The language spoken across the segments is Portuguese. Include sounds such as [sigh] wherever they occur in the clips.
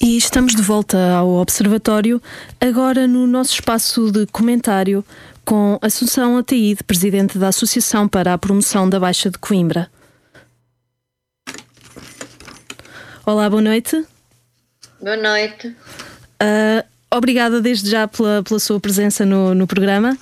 E estamos de volta ao Observatório, agora no nosso espaço de comentário com Assunção Ataíde, Presidente da Associação para a Promoção da Baixa de Coimbra. Olá, boa noite. Boa noite. Uh, obrigada desde já pela, pela sua presença no, no programa.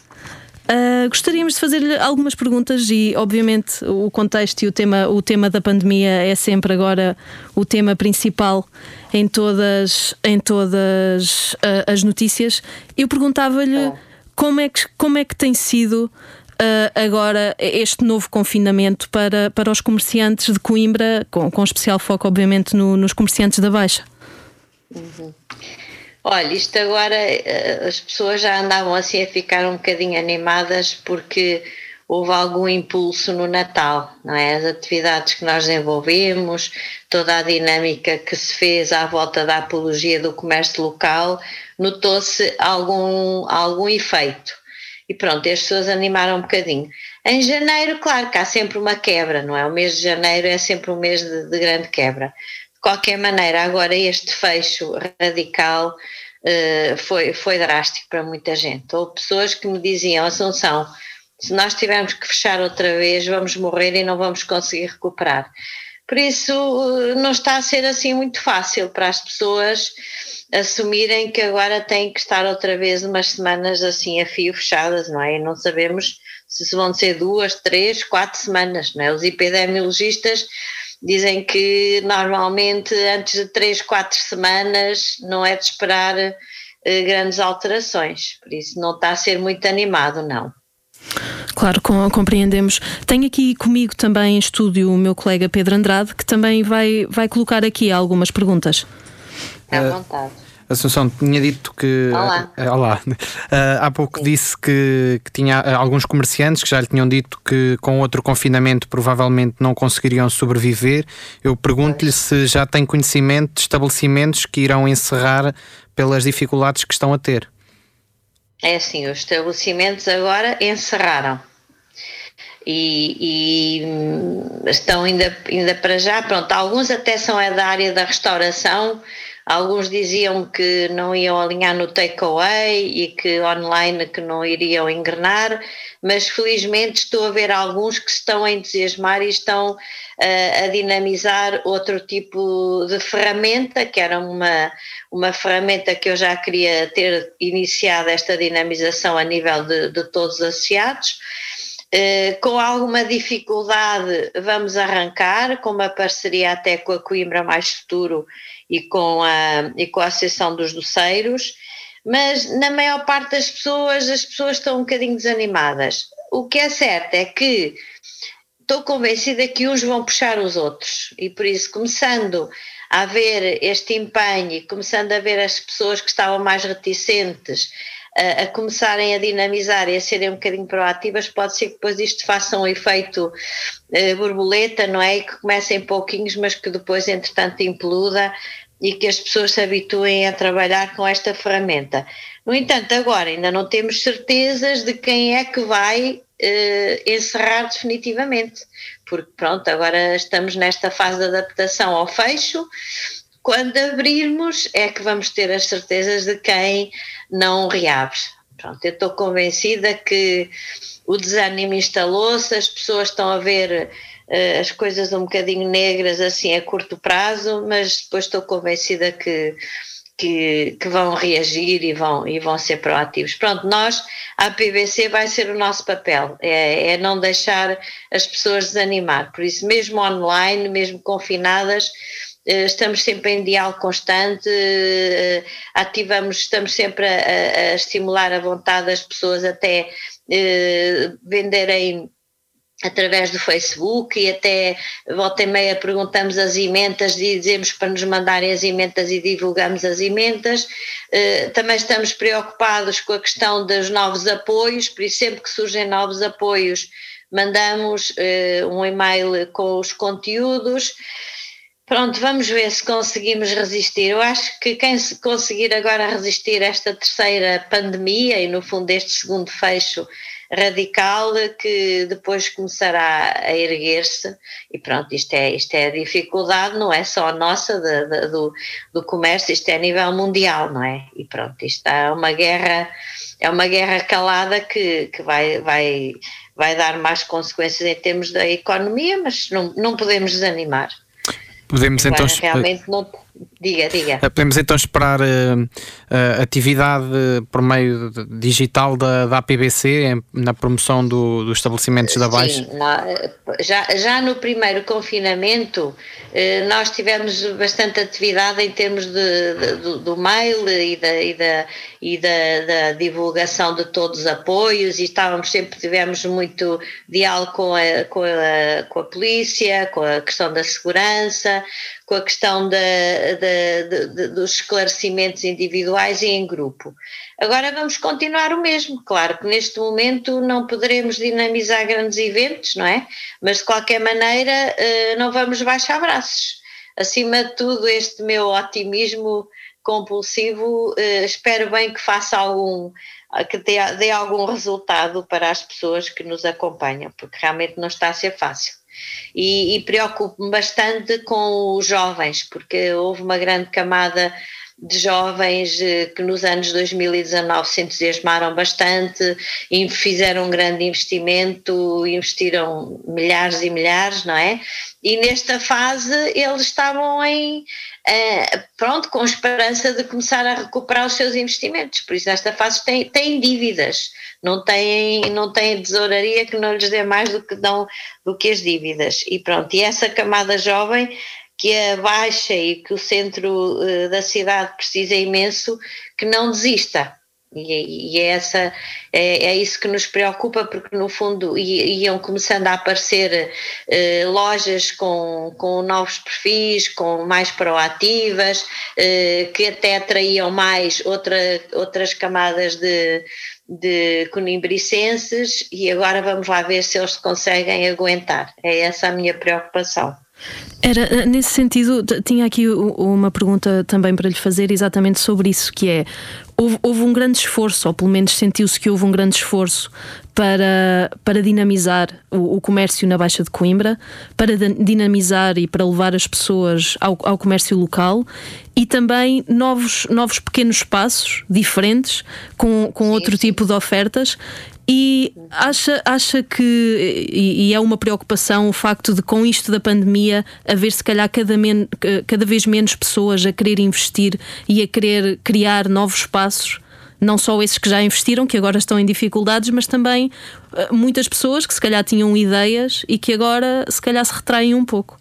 Uh, gostaríamos de fazer-lhe algumas perguntas e, obviamente, o contexto e o tema, o tema da pandemia é sempre agora o tema principal em todas, em todas uh, as notícias. Eu perguntava-lhe como, é que, como é que tem sido uh, agora este novo confinamento para, para os comerciantes de Coimbra, com, com especial foco, obviamente, no, nos comerciantes da Baixa. Uhum. Olha, isto agora eh, as pessoas já andavam assim a ficar um bocadinho animadas porque houve algum impulso no Natal, não é? As atividades que nós desenvolvemos, toda a dinâmica que se fez à volta da apologia do comércio local, notou-se algum, algum efeito. E pronto, as pessoas animaram um bocadinho. Em janeiro, claro que há sempre uma quebra, não é? O mês de janeiro é sempre um mês de, de grande quebra qualquer maneira, agora este fecho radical uh, foi, foi drástico para muita gente. Houve pessoas que me diziam, Assunção, se nós tivermos que fechar outra vez, vamos morrer e não vamos conseguir recuperar. Por isso, uh, não está a ser assim muito fácil para as pessoas assumirem que agora têm que estar outra vez umas semanas assim a fio fechadas, não é? E não sabemos se vão ser duas, três, quatro semanas, não é? Os epidemiologistas dizem que normalmente antes de três, quatro semanas não é de esperar eh, grandes alterações, por isso não está a ser muito animado, não. Claro, compreendemos. Tenho aqui comigo também em estúdio o meu colega Pedro Andrade, que também vai, vai colocar aqui algumas perguntas. À vontade. Assunção, tinha dito que. Olá. Olá. Uh, há pouco Sim. disse que, que tinha alguns comerciantes que já lhe tinham dito que com outro confinamento provavelmente não conseguiriam sobreviver. Eu pergunto-lhe se já tem conhecimento de estabelecimentos que irão encerrar pelas dificuldades que estão a ter. É assim, os estabelecimentos agora encerraram. E, e, hum, estão ainda, ainda para já, pronto, alguns até são da área da restauração, Alguns diziam que não iam alinhar no takeaway e que online que não iriam engrenar, mas felizmente estou a ver alguns que estão a entusiasmar e estão uh, a dinamizar outro tipo de ferramenta, que era uma, uma ferramenta que eu já queria ter iniciado esta dinamização a nível de, de todos os associados. Uh, com alguma dificuldade vamos arrancar, com uma parceria até com a Coimbra Mais Futuro e com a, e com a Associação dos Doceiros, mas na maior parte das pessoas, as pessoas estão um bocadinho desanimadas. O que é certo é que estou convencida que uns vão puxar os outros e por isso, começando a haver este empenho começando a ver as pessoas que estavam mais reticentes a, a, começarem a dinamizar e a serem um bocadinho proativas, pode ser que depois isto faça um efeito uh, borboleta, não é? E que comecem pouquinhos, mas que depois, entretanto, imploda e que as pessoas se habituem a trabalhar com esta ferramenta. No entanto, agora ainda não temos certezas de quem é que vai uh, encerrar definitivamente, porque pronto, agora estamos nesta fase de adaptação ao fecho. Quando abrirmos é que vamos ter as certezas de quem não reabre. Pronto, eu estou convencida que o desânimo instalou-se, as pessoas estão a ver uh, as coisas um bocadinho negras assim a curto prazo, mas depois estou convencida que, que, que, vão reagir e vão, e vão ser proativos. Pronto, nós, a PVC vai ser o nosso papel, é, é não deixar as pessoas desanimar, por isso mesmo online, mesmo confinadas, estamos sempre em diálogo constante, eh, ativamos, estamos sempre a, a estimular a vontade das pessoas até eh, venderem através do Facebook e até volta e meia perguntamos as emendas e dizemos para nos mandarem as emendas e divulgamos as emendas. também estamos preocupados com a questão dos novos apoios, por isso sempre que surgem novos apoios mandamos um e-mail com os conteúdos. Pronto, vamos ver se conseguimos resistir. Eu acho que quem conseguir agora resistir a esta terceira pandemia e, no fundo, este segundo fecho radical, que depois começará a erguer-se. E pronto, isto é, isto é a dificuldade, não é só nossa de, de, do, do comércio, isto é a nível mundial, não é? E pronto, isto é uma guerra, é uma guerra calada que, que vai, vai, vai dar mais consequências em termos da economia, mas não, não podemos desanimar. Podemos então. Realmente não. Diga, diga. Eh, podemos então esperar uh, uh, atividade por meio digital da, da APBC na promoção do, dos estabelecimentos da Baixa? Sim, já, já no primeiro confinamento uh, nós tivemos bastante atividade em termos de, de do, do, mail e, da, e, da, e da, da, divulgação de todos os apoios e estávamos sempre, tivemos muito diálogo com a, com a, com a polícia, com a questão da segurança, com a questão da, da, de, dos esclarecimentos individuais e em grupo. Agora vamos continuar o mesmo. Claro que neste momento não poderemos dinamizar grandes eventos, não é? Mas de qualquer maneira eh, não vamos baixar braços. Acima de tudo, este meu otimismo compulsivo, eh, espero bem que faça algum, que dê algum resultado para as pessoas que nos acompanham, porque realmente não está a ser fácil e, e preocupo-me bastante com os jovens, porque houve uma grande camada de jovens eh, que nos anos 2019 se entusiasmaram bastante, fizeram um grande investimento, investiram milhares e milhares, não é? E nesta fase eles estavam em, uh, pronto, com esperança de começar a recuperar os seus investimentos, por isso nesta fase têm, têm dívidas não têm, não têm tesouraria que não lhes dê mais do que dão do que as dívidas. E pronto, e essa camada jovem que a baixa e que o centro uh, da cidade precisa imenso, que não desista. E, e é, essa, é, é, isso que nos preocupa, porque no fundo iam começando a aparecer eh, lojas com, com novos perfis, com mais proativas, eh, que até atraíam mais outra, outras camadas de, de conimbricenses e agora vamos lá ver se eles conseguem aguentar. É essa a minha preocupação. Era eh, nesse sentido, tinha aqui uma pergunta também para lhe fazer exatamente sobre isso, que é houve, houve um grande esforço, ou pelo menos sentiu-se que houve um grande esforço para, para dinamizar o, o, comércio na Baixa de Coimbra, para dinamizar e para levar as pessoas ao, ao comércio local e também novos, novos pequenos espaços diferentes com, com outro tipo de ofertas e acha, acha que, e, é uma preocupação o facto de, com isto da pandemia, haver se calhar cada, men, cada vez menos pessoas a querer investir e a querer criar novos espaços, não só esses que já investiram, que agora estão em dificuldades, mas também eh, muitas pessoas que se calhar tinham ideias e que agora se calhar se retraem um pouco.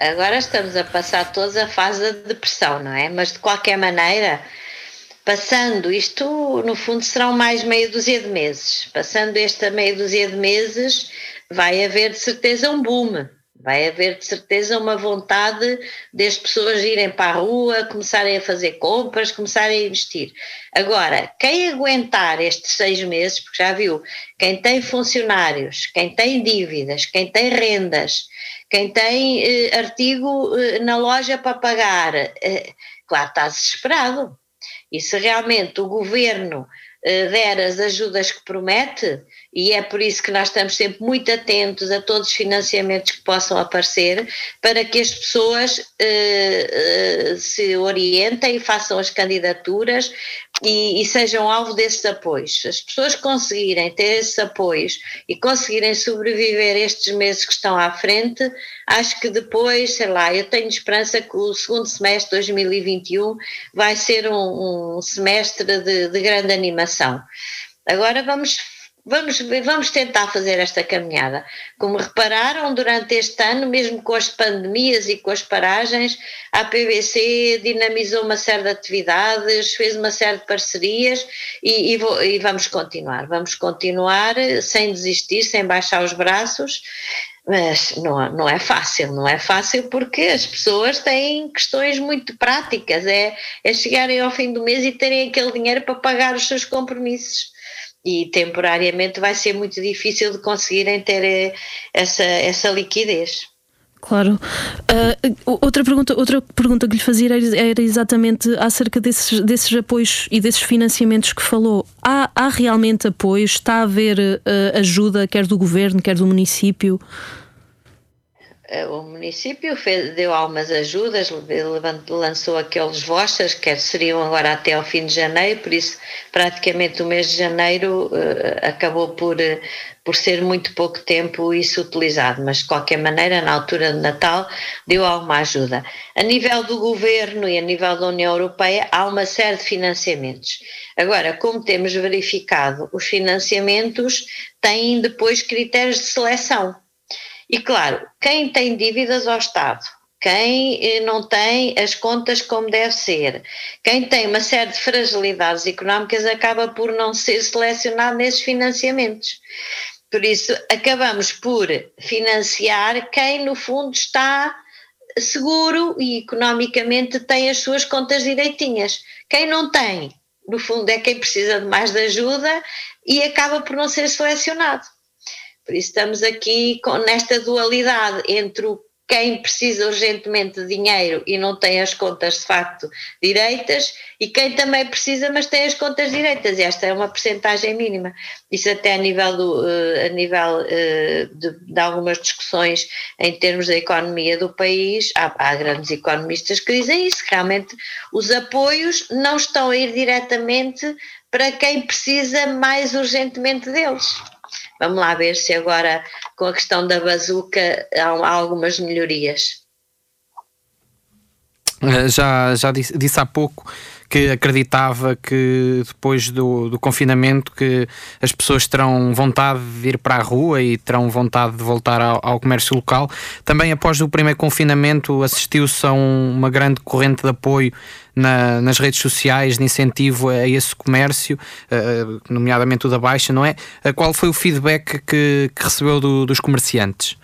Agora estamos a passar todos a fase da depressão, não é? Mas de qualquer maneira Passando isto, no fundo, serão mais meia dúzia de meses. Passando esta meia dúzia de meses, vai haver de certeza um boom. Vai haver de certeza uma vontade das pessoas irem para a rua, começarem a fazer compras, começarem a investir. Agora, quem aguentar estes seis meses, porque já viu, quem tem funcionários, quem tem dívidas, quem tem rendas, quem tem eh, artigo eh, na loja para pagar, eh, claro, está desesperado. E se realmente o governo eh, der as ajudas que promete, e é por isso que nós estamos sempre muito atentos a todos os financiamentos que possam aparecer, para que as pessoas eh, eh, se orientem e façam as candidaturas e, e, sejam alvo desses apoios. As pessoas conseguirem ter esses apoios e conseguirem sobreviver estes meses que estão à frente, acho que depois, sei lá, eu tenho esperança que o segundo semestre de 2021 vai ser um, um semestre de, de grande animação. Agora vamos Vamos, vamos tentar fazer esta caminhada. Como repararam, durante este ano, mesmo com as pandemias e com as paragens, a PVC dinamizou uma série de atividades, fez uma série de parcerias e, e, e vamos continuar. Vamos continuar sem desistir, sem baixar os braços mas não, não é fácil, não é fácil porque as pessoas têm questões muito práticas, é, é chegarem ao fim do mês e terem aquele dinheiro para pagar os seus compromissos e temporariamente vai ser muito difícil de conseguirem ter eh, essa, essa liquidez. Claro. Uh, outra, pergunta, outra pergunta que lhe fazia era, exatamente acerca desses, desses apoios e desses financiamentos que falou. Há, há realmente apoio? Está a haver uh, ajuda, quer do governo, quer do município? Eh, o município fez, deu algumas ajudas, lançou aqueles vouchers que seriam agora até ao fim de janeiro, por isso praticamente o mês de janeiro uh, acabou por, uh, por ser muito pouco tempo isso utilizado, mas de qualquer maneira na altura de Natal deu alguma ajuda. A nível do governo e a nível da União Europeia há uma série de financiamentos. Agora, como temos verificado, os financiamentos têm depois critérios de seleção. E claro, quem tem dívidas ao Estado, quem eh, não tem as contas como deve ser, quem tem uma série de fragilidades económicas acaba por não ser selecionado nesses financiamentos. Por isso, acabamos por financiar quem, no fundo, está seguro e economicamente tem as suas contas direitinhas. Quem não tem, no fundo, é quem precisa de mais de ajuda e acaba por não ser selecionado. Por isso estamos aqui com, nesta dualidade entre o quem precisa urgentemente de dinheiro e não tem as contas de facto direitas e quem também precisa mas tem as contas direitas esta é uma percentagem mínima. Isso até a nível, do, uh, a nível uh, de, de, algumas discussões em termos da economia do país. Há, há, grandes economistas que dizem isso realmente os apoios não estão a ir diretamente para quem precisa mais urgentemente deles Vamos lá ver se agora, com a questão da bazuca, há, algumas melhorias. Eh, já, já disse, disse há pouco que acreditava que depois do, do, confinamento que as pessoas terão vontade de ir para a rua e terão vontade de voltar ao, ao comércio local. Também após o primeiro confinamento assistiu-se a um, uma grande corrente de apoio na, nas redes sociais de incentivo a esse comércio, uh, nomeadamente o da Baixa, não é? Uh, qual foi o feedback que, que recebeu do, dos comerciantes?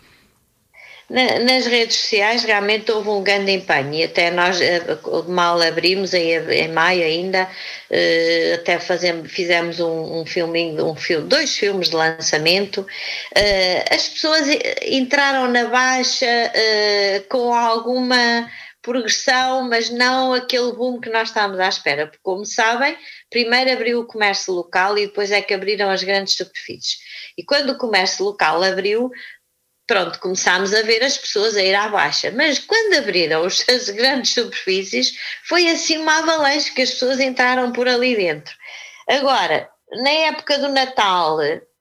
Na, nas redes sociais realmente houve um grande empenho e até nós eh, mal abrimos em, em maio ainda uh, até fazemos, fizemos um, um filminho, um filme, dois filmes de lançamento uh, as pessoas entraram na baixa com alguma progressão, mas não aquele boom que nós estávamos à espera, porque como sabem, primeiro abriu o comércio local e depois é que abriram as grandes superfícies. E quando o comércio local abriu, pronto, começámos a ver as pessoas a ir à baixa. Mas quando abriram [laughs] as grandes superfícies, foi assim uma avalanche que as pessoas entraram por ali dentro. Agora, na época do Natal,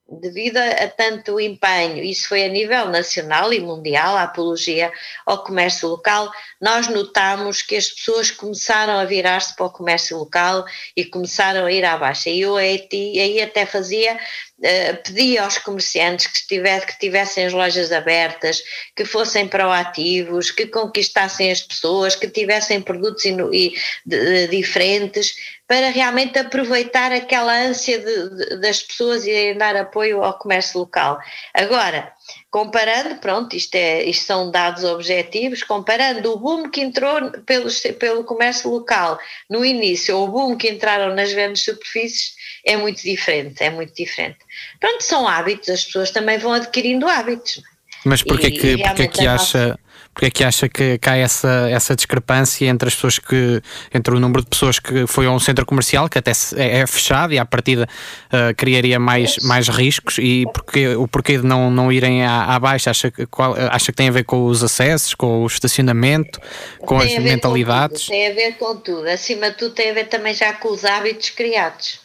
devido a, tanto empenho, isso foi a nível nacional e mundial, a apologia ao comércio local, nós notamos que as pessoas começaram a virar-se para o comércio local e começaram a ir à baixa. E eu aí até fazia Uh, pedi aos comerciantes que, que tivessem as lojas abertas, que fossem proativos, que conquistassem as pessoas, que tivessem produtos e, de, de, diferentes, para realmente aproveitar aquela ânsia de, das pessoas e dar apoio ao comércio local. Agora, comparando, pronto, isto, é, isto são dados objetivos, comparando o boom que entrou pelo, pelo comércio local no início, ou o boom que entraram nas grandes superfícies, é muito diferente, é muito diferente. Pronto, são hábitos, as pessoas também vão adquirindo hábitos. Mas porquê que, e porquê que acha... Porque é que acha que, que há essa, essa discrepância entre as pessoas que entre o número de pessoas que foi a um centro comercial que até é, é fechado e à partida uh, criaria mais, mais riscos? E porque, o porquê de não, não irem à, à baixa? Acha, qual, acha que tem a ver com os acessos, com o estacionamento, com tem as mentalidades? tem a ver com tudo, acima de tudo tem a ver também já com os hábitos criados.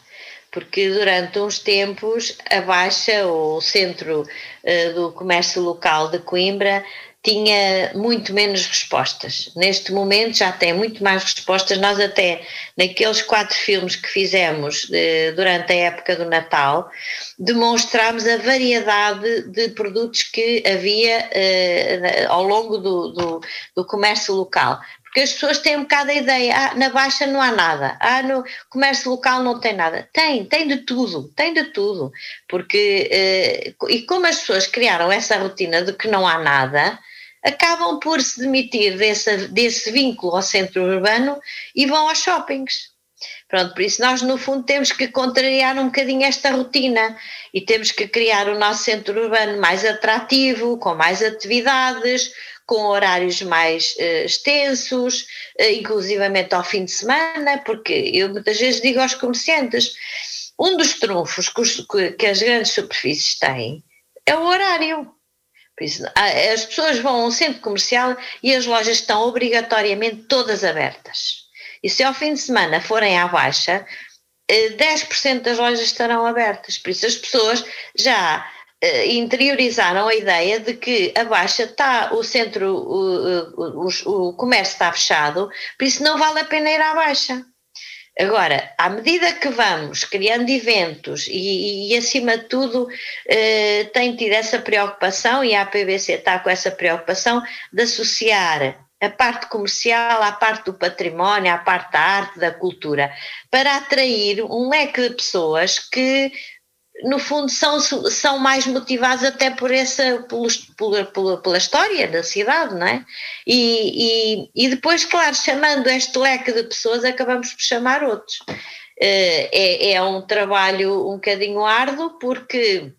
Porque durante uns tempos a Baixa, ou o centro uh, do comércio local de Coimbra, tinha muito menos respostas. Neste momento já tem muito mais respostas. Nós até naqueles quatro filmes que fizemos eh, durante a época do Natal demonstramos a variedade de produtos que havia eh, ao longo do, do, do, comércio local. Porque as pessoas têm um bocado a ideia, ah, na Baixa não há nada, ah, no comércio local não tem nada. Tem, tem de tudo, tem de tudo. Porque, eh, e como as pessoas criaram essa rotina de que não há nada, acabam por se demitir desse, desse vínculo ao centro urbano e vão aos shoppings. Pronto, por isso nós no fundo temos que contrariar um bocadinho esta rotina e temos que criar o nosso centro urbano mais atrativo, com mais atividades, com horários mais uh, extensos, uh, inclusivamente ao fim de semana, porque eu muitas vezes digo aos comerciantes, um dos trunfos que, os, que as grandes superfícies têm é o horário. As pessoas vão a um centro comercial e as lojas estão obrigatoriamente todas abertas. E se ao fim de semana forem à baixa, 10% eh, das lojas estarão abertas. Por isso as pessoas já eh, interiorizaram a ideia de que a baixa está, o centro, o, o, o comércio está fechado, por isso não vale a pena ir à baixa. Agora, à medida que vamos criando eventos e, e acima de tudo, eh, tem tido essa preocupação, e a APBC está com essa preocupação, de associar a parte comercial à parte do património, à parte da arte, da cultura, para atrair um leque de pessoas que no fundo são, são mais motivados até por essa pela, pela, pela história da cidade, não é? E, e, e, depois, claro, chamando este leque de pessoas, acabamos por chamar outros. Eh, é, é um trabalho um bocadinho árduo porque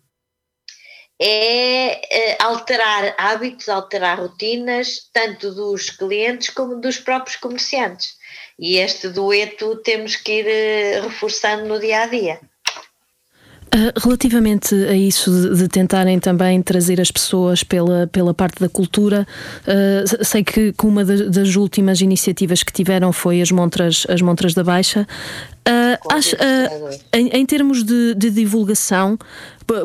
é eh, alterar hábitos, alterar rotinas, tanto dos clientes como dos próprios comerciantes. E este dueto temos que ir eh, reforçando no dia a dia. Ah, relativamente a isso de, de, tentarem também trazer as pessoas pela, pela parte da cultura, uh, sei que, que uma das, das, últimas iniciativas que tiveram foi as montras, as montras da Baixa. Acho, uh, em, em, termos de, de, divulgação,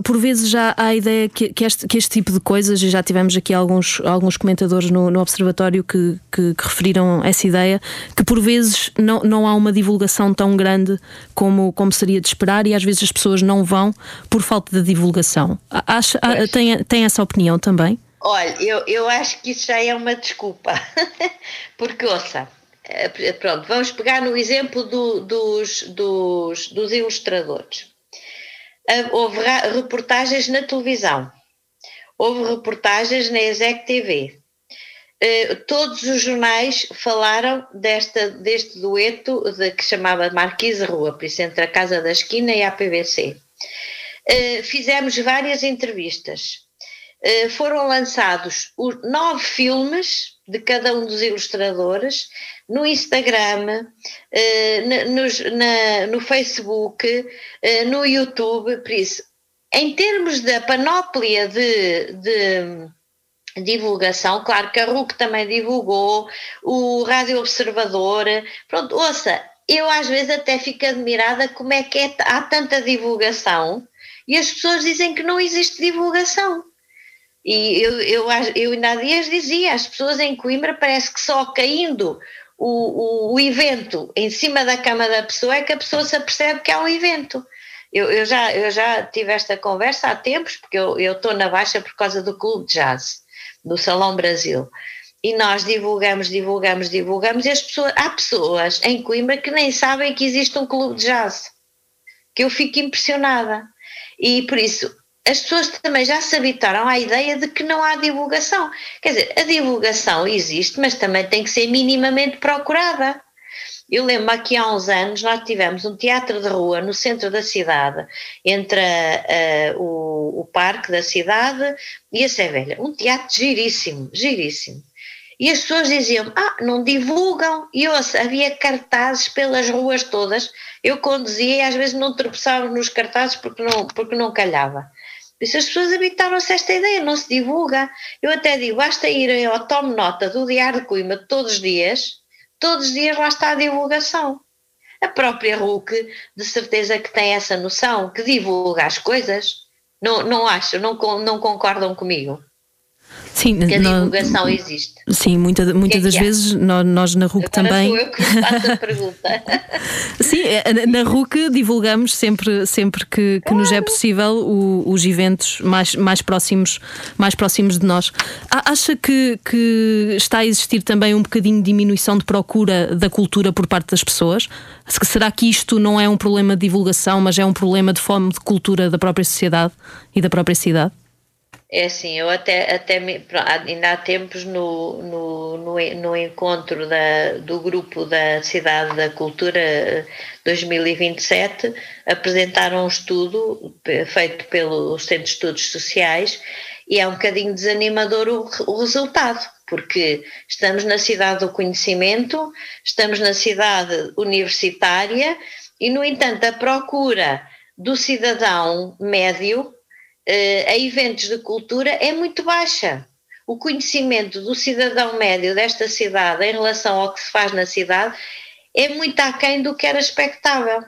por vezes já há a ideia que, que, este, que este tipo de coisas, e já tivemos aqui alguns, alguns comentadores no, no Observatório que, que, referiram essa ideia, que por vezes não, não há uma divulgação tão grande como, como seria de esperar e às vezes as pessoas não vão por falta de divulgação. Acha, tem, tem essa opinião também? Olha, eu, eu acho que isso já é uma desculpa, [laughs] porque ouça pronto, vamos pegar no exemplo do, dos, dos, dos ilustradores. Houve reportagens na televisão, houve reportagens na Exec TV. Eh, todos os jornais falaram desta, deste dueto de, que chamava Marquise Rua, por isso entre a Casa da Esquina e a PVC. Eh, fizemos várias entrevistas. Foram lançados nove filmes de cada um dos ilustradores no Instagram, eh, no, na, no Facebook, eh, no YouTube, por isso, em termos da panóplia de, de divulgação, claro que a RUC também divulgou, o Rádio Observador, pronto, ouça, eu às vezes até fico admirada como é que é, há tanta divulgação e as pessoas dizem que não existe divulgação. E eu, eu, eu ainda há dias dizia, as pessoas em Coimbra parece que só caindo o, o, o, evento em cima da cama da pessoa é que a pessoa se apercebe que há um evento. Eu, eu, já, eu já tive esta conversa há tempos, porque eu estou na Baixa por causa do Clube de Jazz, do Salão Brasil. E nós divulgamos, divulgamos, divulgamos, e as pessoas, há pessoas em Coimbra que nem sabem que existe um clube de jazz, que eu fico impressionada. E por isso, as pessoas também já se habitaram à ideia de que não há divulgação. Quer dizer, a divulgação existe, mas também tem que ser minimamente procurada. Eu lembro aqui há uns anos nós tivemos um teatro de rua no centro da cidade, entre uh, o, o, parque da cidade e a Sevelha. Um teatro giríssimo, giríssimo. E as pessoas diziam, ah, não divulgam. E ouça, havia cartazes pelas ruas todas. Eu conduzia e às vezes não tropeçava nos cartazes porque não, porque não calhava. Isso as pessoas habitaram-se esta ideia, não se divulga. Eu até digo, basta ir ao Tome Nota do Diário de Coimbra todos os dias, todos os dias lá está a divulgação. A própria RUC, de certeza que tem essa noção, que divulga as coisas. Não, não acho, não, não concordam comigo? Sim, que a divulgação existe. Sim, muita, muitas é das vezes nós, nós, na RUC Agora também. Sou eu que faço a pergunta. [laughs] sim, é, na RUC divulgamos sempre, sempre que, que nos é possível o, os eventos mais, mais, próximos, mais próximos de nós. Acha que, que está a existir também um bocadinho de diminuição de procura da cultura por parte das pessoas? Será que isto não é um problema de divulgação, mas é um problema de fome de cultura da própria sociedade e da própria cidade? É assim, eu até, até me, ainda há tempos no, no, no, no, encontro da, do grupo da Cidade da Cultura 2027 apresentaram um estudo feito pelo Centro de Estudos Sociais e é um bocadinho desanimador o, o resultado, porque estamos na cidade do conhecimento, estamos na cidade universitária e, no entanto, a procura do cidadão médio eh, a eventos de cultura é muito baixa. O conhecimento do cidadão médio desta cidade em relação ao que se faz na cidade é muito aquém do que era expectável.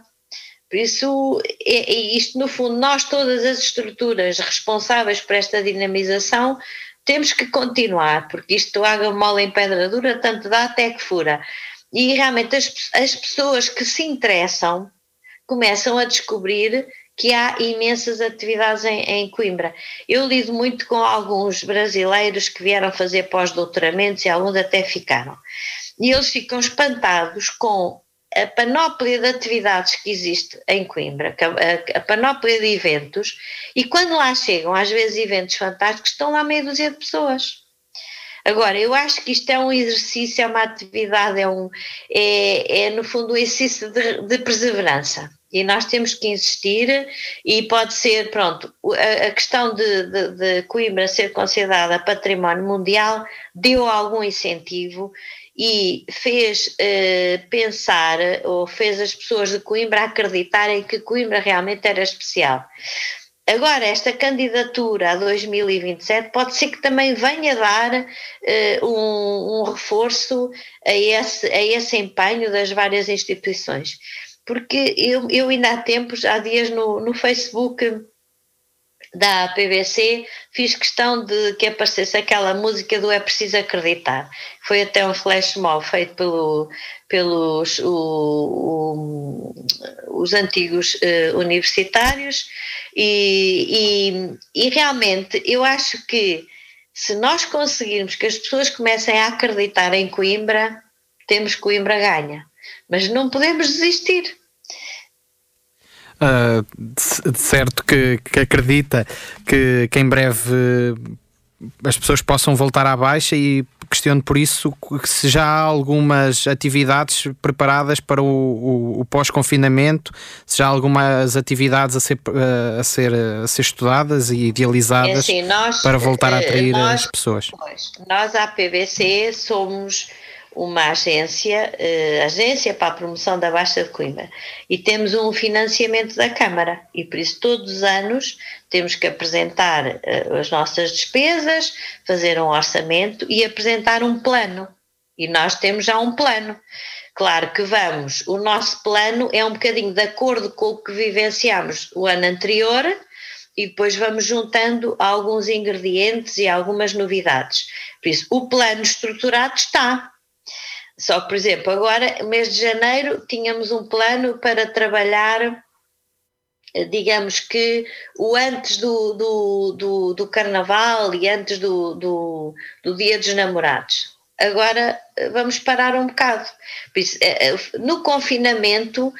Por isso, é, é isto no fundo, nós todas as estruturas responsáveis por esta dinamização temos que continuar, porque isto água mole em pedra dura, tanto dá até que fura. E realmente as, as pessoas que se interessam começam a descobrir que há imensas atividades em, em, Coimbra. Eu lido muito com alguns brasileiros que vieram fazer pós-doutoramentos e alguns até ficaram. E eles ficam espantados com a panóplia de atividades que existe em Coimbra, a, a, panóplia de eventos, e quando lá chegam, às vezes eventos fantásticos, estão lá meia dúzia de pessoas. Agora, eu acho que isto é um exercício, é uma atividade, é, um, é, é no fundo um exercício de, de perseverança. E nós temos que insistir, e pode ser, pronto, a, a questão de, de, de Coimbra ser considerada património mundial deu algum incentivo e fez uh, pensar, ou fez as pessoas de Coimbra acreditarem que Coimbra realmente era especial. Agora, esta candidatura a 2027 pode ser que também venha dar uh, um, um, reforço a esse, a esse empenho das várias instituições. Porque eu, eu ainda há tempos, há dias no, no Facebook da PBC, fiz questão de que aparecesse aquela música do É Preciso Acreditar. Foi até um flash mob feito pelo, pelos o, o, os antigos uh, universitários e, e, e realmente eu acho que se nós conseguirmos que as pessoas comecem a acreditar em Coimbra, temos Coimbra ganha. Mas não podemos desistir uh, de, certo que, que, acredita que, que em breve as pessoas possam voltar à baixa e questiono por isso se já há algumas atividades preparadas para o, o, o pós-confinamento, se já há algumas atividades a ser, a ser, a ser estudadas e idealizadas é assim, nós, para voltar a eh, atrair nós, as pessoas. Pois, nós, à PBC, somos uma agência, uh, agência para a promoção da Baixa de Coimbra e temos um financiamento da Câmara e por isso todos os anos temos que apresentar uh, as nossas despesas, fazer um orçamento e apresentar um plano e nós temos já um plano. Claro que vamos, o nosso plano é um bocadinho de acordo com o que vivenciamos o ano anterior e depois vamos juntando alguns ingredientes e algumas novidades. Por isso, o plano estruturado está, só que, por exemplo, agora, mês de janeiro, tínhamos um plano para trabalhar, eh, digamos que o antes do, do, do, do carnaval e antes do, do, do Dia dos Namorados agora eh, vamos parar um bocado. Eh, eh, no confinamento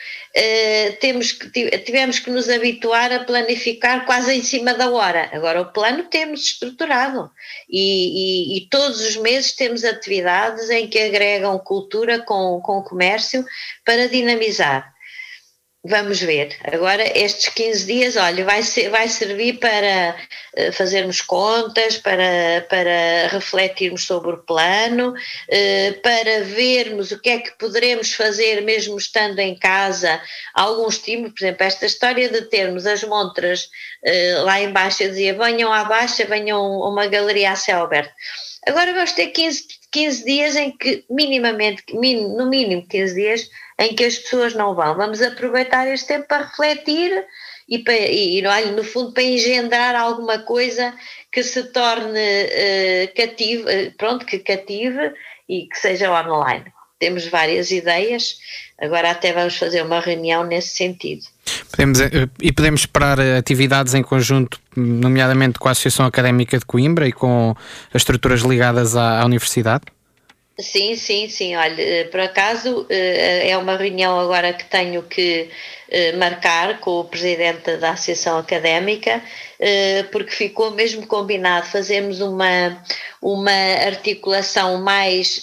temos que, tivemos que nos habituar a planificar quase em cima da hora. Agora o plano temos estruturado e, e, e todos os meses temos atividades em que agregam cultura com, com comércio para dinamizar. Vamos ver. Agora, estes 15 dias, olha, vai, ser, vai servir para uh, fazermos contas, para, para refletirmos sobre o plano, uh, para vermos o que é que poderemos fazer mesmo estando em casa, algum estímulo, por exemplo, esta história de termos as montras uh, lá embaixo, eu dizia, venham à baixa, venham a uma galeria a céu aberto. Agora vamos ter 15, 15 dias em que, minimamente, no mínimo 15 dias, em que as pessoas não vão. Vamos aproveitar este tempo para refletir e, para, e no fundo, para engendrar alguma coisa que se torne uh, cative, uh, pronto, que cative e que seja online. Temos várias ideias, agora até vamos fazer uma reunião nesse sentido. Podemos, eh, e podemos esperar atividades em conjunto, nomeadamente com a Associação Académica de Coimbra e com as estruturas ligadas à, à Universidade? Sim, sim, sim. Olha, eh, por acaso eh, é uma reunião agora que tenho que eh, marcar com o presidente da Associação Académica, porque ficou mesmo combinado fazermos uma, uma articulação mais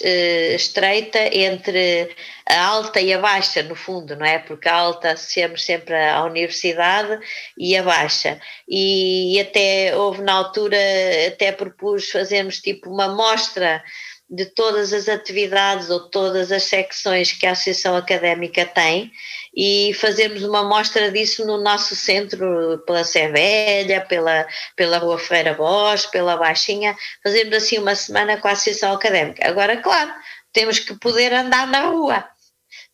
estreita entre a alta e a baixa, no fundo, não é? Porque a alta associamos sempre à universidade e a baixa. E até houve na altura, até propus fazermos tipo uma mostra de todas as atividades ou todas as secções que a Associação Académica tem e fazermos uma mostra disso no nosso centro, pela Sé Velha, pela, pela Rua Ferreira Bosch, pela Baixinha, fazermos assim uma semana com a Associação Académica. Agora, claro, temos que poder andar na rua.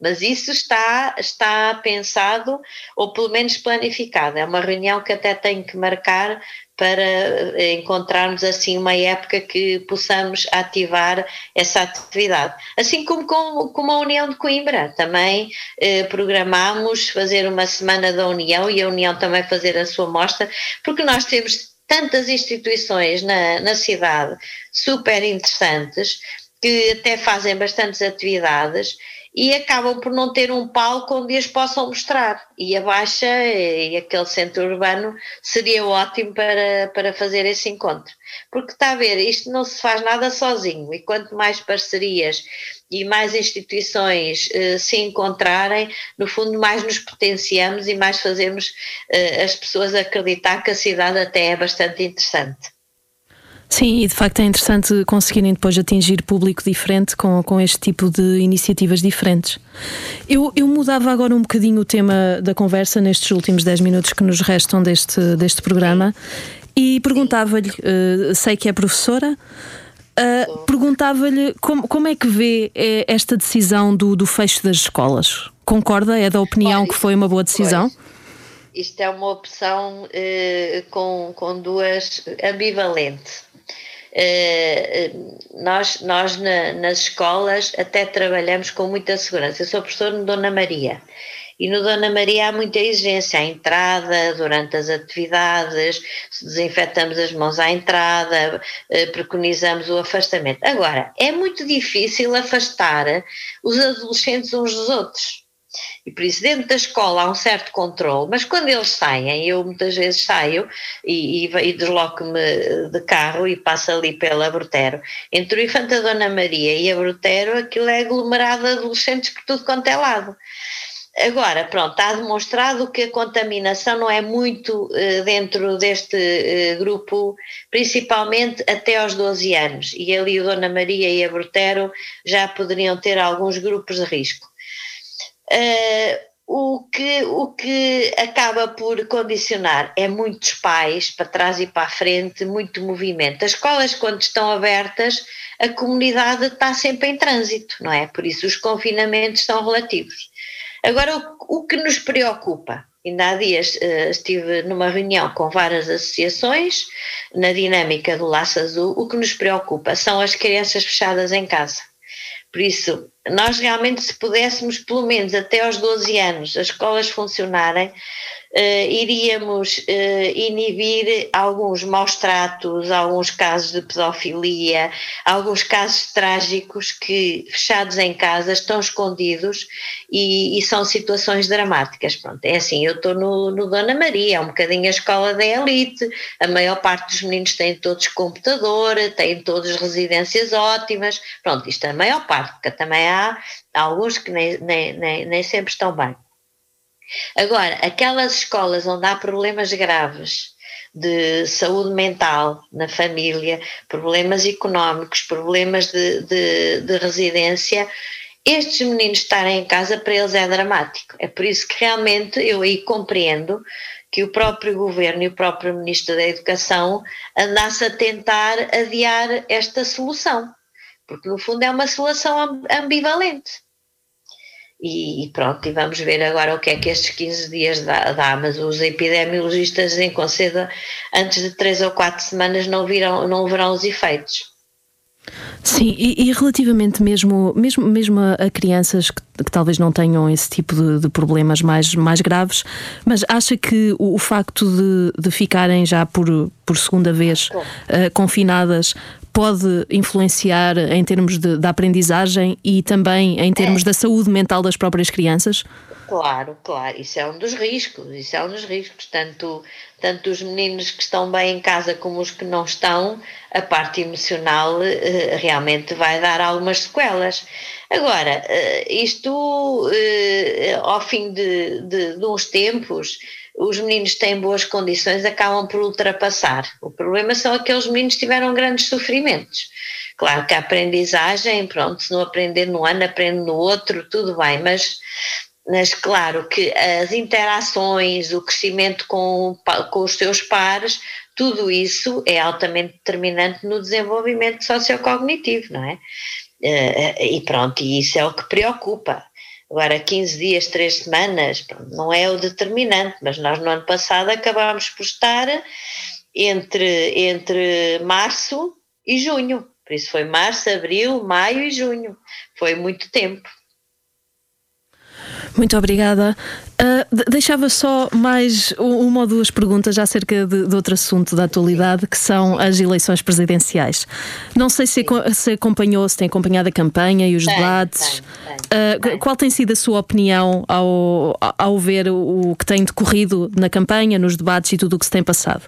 Mas isso está, está pensado, ou pelo menos planificado. É uma reunião que até tenho que marcar para eh, encontrarmos assim uma época que possamos ativar essa atividade. Assim como com, com a União de Coimbra, também eh, programamos fazer uma semana da União e a União também fazer a sua mostra, porque nós temos tantas instituições na, na cidade super interessantes que até fazem bastantes atividades e acabam por não ter um palco onde as possam mostrar. E a Baixa e aquele centro urbano seria ótimo para, para fazer esse encontro. Porque está a ver, isto não se faz nada sozinho, e quanto mais parcerias e mais instituições eh, se encontrarem, no fundo, mais nos potenciamos e mais fazemos eh, as pessoas acreditar que a cidade até é bastante interessante. Sim, e de facto é interessante conseguirem depois atingir público diferente com, com este tipo de iniciativas diferentes. Eu, eu mudava agora um bocadinho o tema da conversa nestes últimos 10 minutos que nos restam deste, deste programa e perguntava-lhe, uh, sei que é professora, uh, perguntava-lhe como, como é que vê eh, esta decisão do, do fecho das escolas? Concorda? É da opinião que foi uma boa decisão? Isto é uma opção com, com duas ambivalente. Uh, nós, nós na, nas escolas até trabalhamos com muita segurança. Eu sou professor no Dona Maria e no Dona Maria há muita exigência à entrada, durante as atividades, desinfetamos as mãos à entrada, uh, preconizamos o afastamento. Agora, é muito difícil afastar os adolescentes uns dos outros e por isso, dentro da escola há um certo controle, mas quando eles saem, eu muitas vezes saio e, e, e desloco-me de carro e passo ali pela Brutero. Entre o Infanta Dona Maria e a Brutero, aquilo é aglomerado de adolescentes por tudo quanto é lado. Agora, pronto, está demonstrado que a contaminação não é muito uh, dentro deste uh, grupo, principalmente até aos 12 anos. E ali o Dona Maria e a Brutero já poderiam ter alguns grupos de risco. Uh, o que, o que acaba por condicionar é muitos pais para trás e para a frente, muito movimento. As escolas, quando estão abertas, a comunidade está sempre em trânsito, não é? Por isso os confinamentos são relativos. Agora, o, o que nos preocupa? Ainda há dias uh, estive numa reunião com várias associações na dinâmica do Laço Azul. O que nos preocupa são as crianças fechadas em casa por isso, nós realmente, se pudéssemos, pelo menos até aos 12 anos, as escolas funcionarem, uh, iríamos uh, inibir alguns maus tratos, alguns casos de pedofilia, alguns casos trágicos que, fechados em casa, estão escondidos e, e são situações dramáticas. Pronto, é assim, eu estou no, no, Dona Maria, é um bocadinho a escola da elite, a maior parte dos meninos têm todos computador, têm todas residências ótimas, pronto, isto é a maior parte, porque também há alguns que nem, nem, nem, nem sempre estão bem. Agora, aquelas escolas onde há problemas graves de saúde mental na família, problemas económicos, problemas de, de, de residência, estes meninos estarem em casa para eles é dramático. É por isso que realmente eu aí compreendo que o próprio governo e o próprio ministro da Educação andasse a tentar adiar esta solução, porque no fundo é uma solução ambivalente. E, pronto, e vamos ver agora o que é que estes 15 dias dá, dá mas os epidemiologistas em conceda antes de 3 ou 4 semanas não, viram, não verão os efeitos. Sim, e, e, relativamente mesmo, mesmo, mesmo a, crianças que, que, talvez não tenham esse tipo de, de, problemas mais, mais graves, mas acha que o, o facto de, de ficarem já por, por segunda vez uh, confinadas pode influenciar em termos de, da aprendizagem e também em termos é. da saúde mental das próprias crianças? Claro, claro, isso é um dos riscos, isso é um dos riscos, tanto, tanto os meninos que estão bem em casa como os que não estão, a parte emocional eh, realmente vai dar algumas sequelas. Agora, eh, isto eh, ao fim de, de, de uns tempos, os meninos têm boas condições, acabam por ultrapassar. O problema são aqueles meninos que tiveram grandes sofrimentos. Claro que a aprendizagem, pronto, se não aprender no ano, aprende no outro, tudo bem, mas mas claro que as interações, o crescimento com, com os seus pares, tudo isso é altamente determinante no desenvolvimento sociocognitivo, não é? Eh, e pronto, e isso é o que preocupa. Agora, 15 dias, 3 semanas, não é o determinante, mas nós no ano passado acabámos por estar entre, entre março e junho. Por isso foi março, abril, maio e junho. Foi muito tempo. Muito obrigada. Uh, deixava só mais uma ou duas perguntas acerca de, de, outro assunto da atualidade, que são as eleições presidenciais. Não sei se, se acompanhou, se tem acompanhado a campanha e os debates. Uh, qual tem sido a sua opinião ao, ao ver o que tem decorrido na campanha, nos debates e tudo o que se tem passado?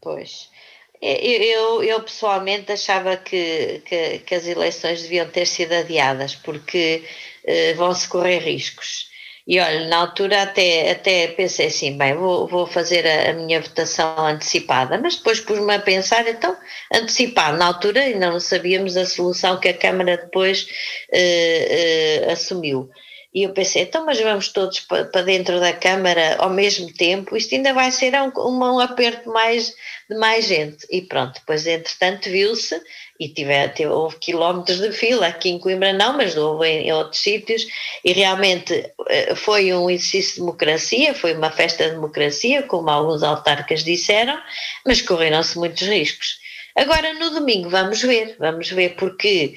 Pois. Eu, eu, pessoalmente achava que, que, que, as eleições deviam ter sido adiadas, porque uh, vão-se correr riscos. E olha, na altura até, até pensei assim, bem, vou, vou fazer a, a minha votação antecipada, mas depois pus-me a pensar, então, antecipar, na altura ainda não sabíamos a solução que a Câmara depois uh, uh, assumiu. E eu pensei, então, mas vamos todos para dentro da Câmara ao mesmo tempo, isto ainda vai ser um, um aperto mais, de mais gente. E pronto, depois, entretanto, viu-se e tive, tive, houve quilómetros de fila, aqui em Coimbra não, mas houve em, em outros sítios, e realmente eh, foi um exercício de democracia, foi uma festa de democracia, como alguns autarcas disseram, mas correram-se muitos riscos. Agora, no domingo, vamos ver, vamos ver, porque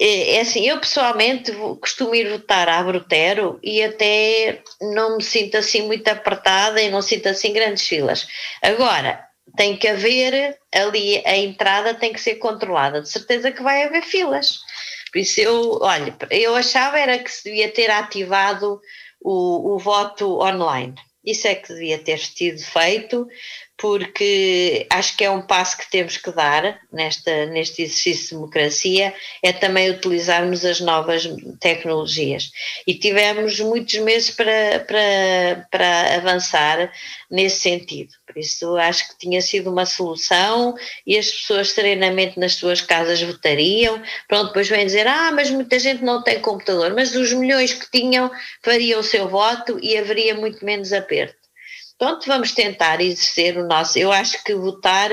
é, é assim, eu pessoalmente costumo ir votar a Brutero e até não me sinto assim muito apertada e não sinto assim grandes filas. Agora, tem que haver ali, a entrada tem que ser controlada, de certeza que vai haver filas. Por isso eu, olha, eu achava era que se devia ter ativado o, o voto online. Isso é que devia ter sido feito, porque acho que é um passo que temos que dar nesta, neste exercício de democracia, é também utilizarmos as novas tecnologias. E tivemos muitos meses para, para, para avançar nesse sentido. Por isso acho que tinha sido uma solução e as pessoas serenamente nas suas casas votariam. Pronto, depois vêm dizer, ah, mas muita gente não tem computador, mas os milhões que tinham fariam o seu voto e haveria muito menos aperto. Pronto, vamos tentar exercer o nosso. Eu acho que votar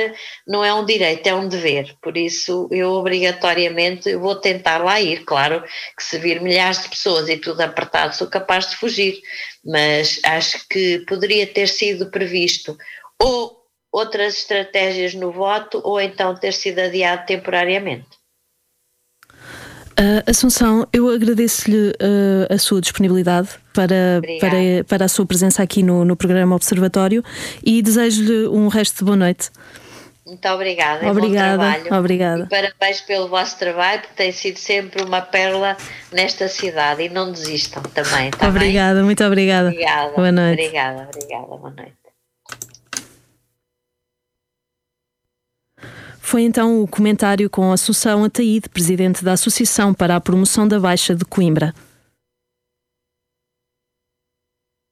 não é um direito, é um dever. Por isso, eu obrigatoriamente vou tentar lá ir. Claro que se vir milhares de pessoas e tudo apertado, sou capaz de fugir. Mas acho que poderia ter sido previsto ou outras estratégias no voto, ou então ter sido adiado temporariamente. Uh, Assunção, eu agradeço-lhe uh, a sua disponibilidade para, para, para a sua presença aqui no, no programa Observatório e desejo-lhe um resto de boa noite. Muito obrigada. Obrigada. Obrigada. E parabéns pelo vosso trabalho, que tem sido sempre uma pérola nesta cidade. E não desistam também. Tá obrigada, bem? muito obrigada. Obrigada. Boa noite. Obrigada, obrigada. Boa noite. Foi então o comentário com Assunção Ataíde, presidente da Associação para a Promoção da Baixa de Coimbra.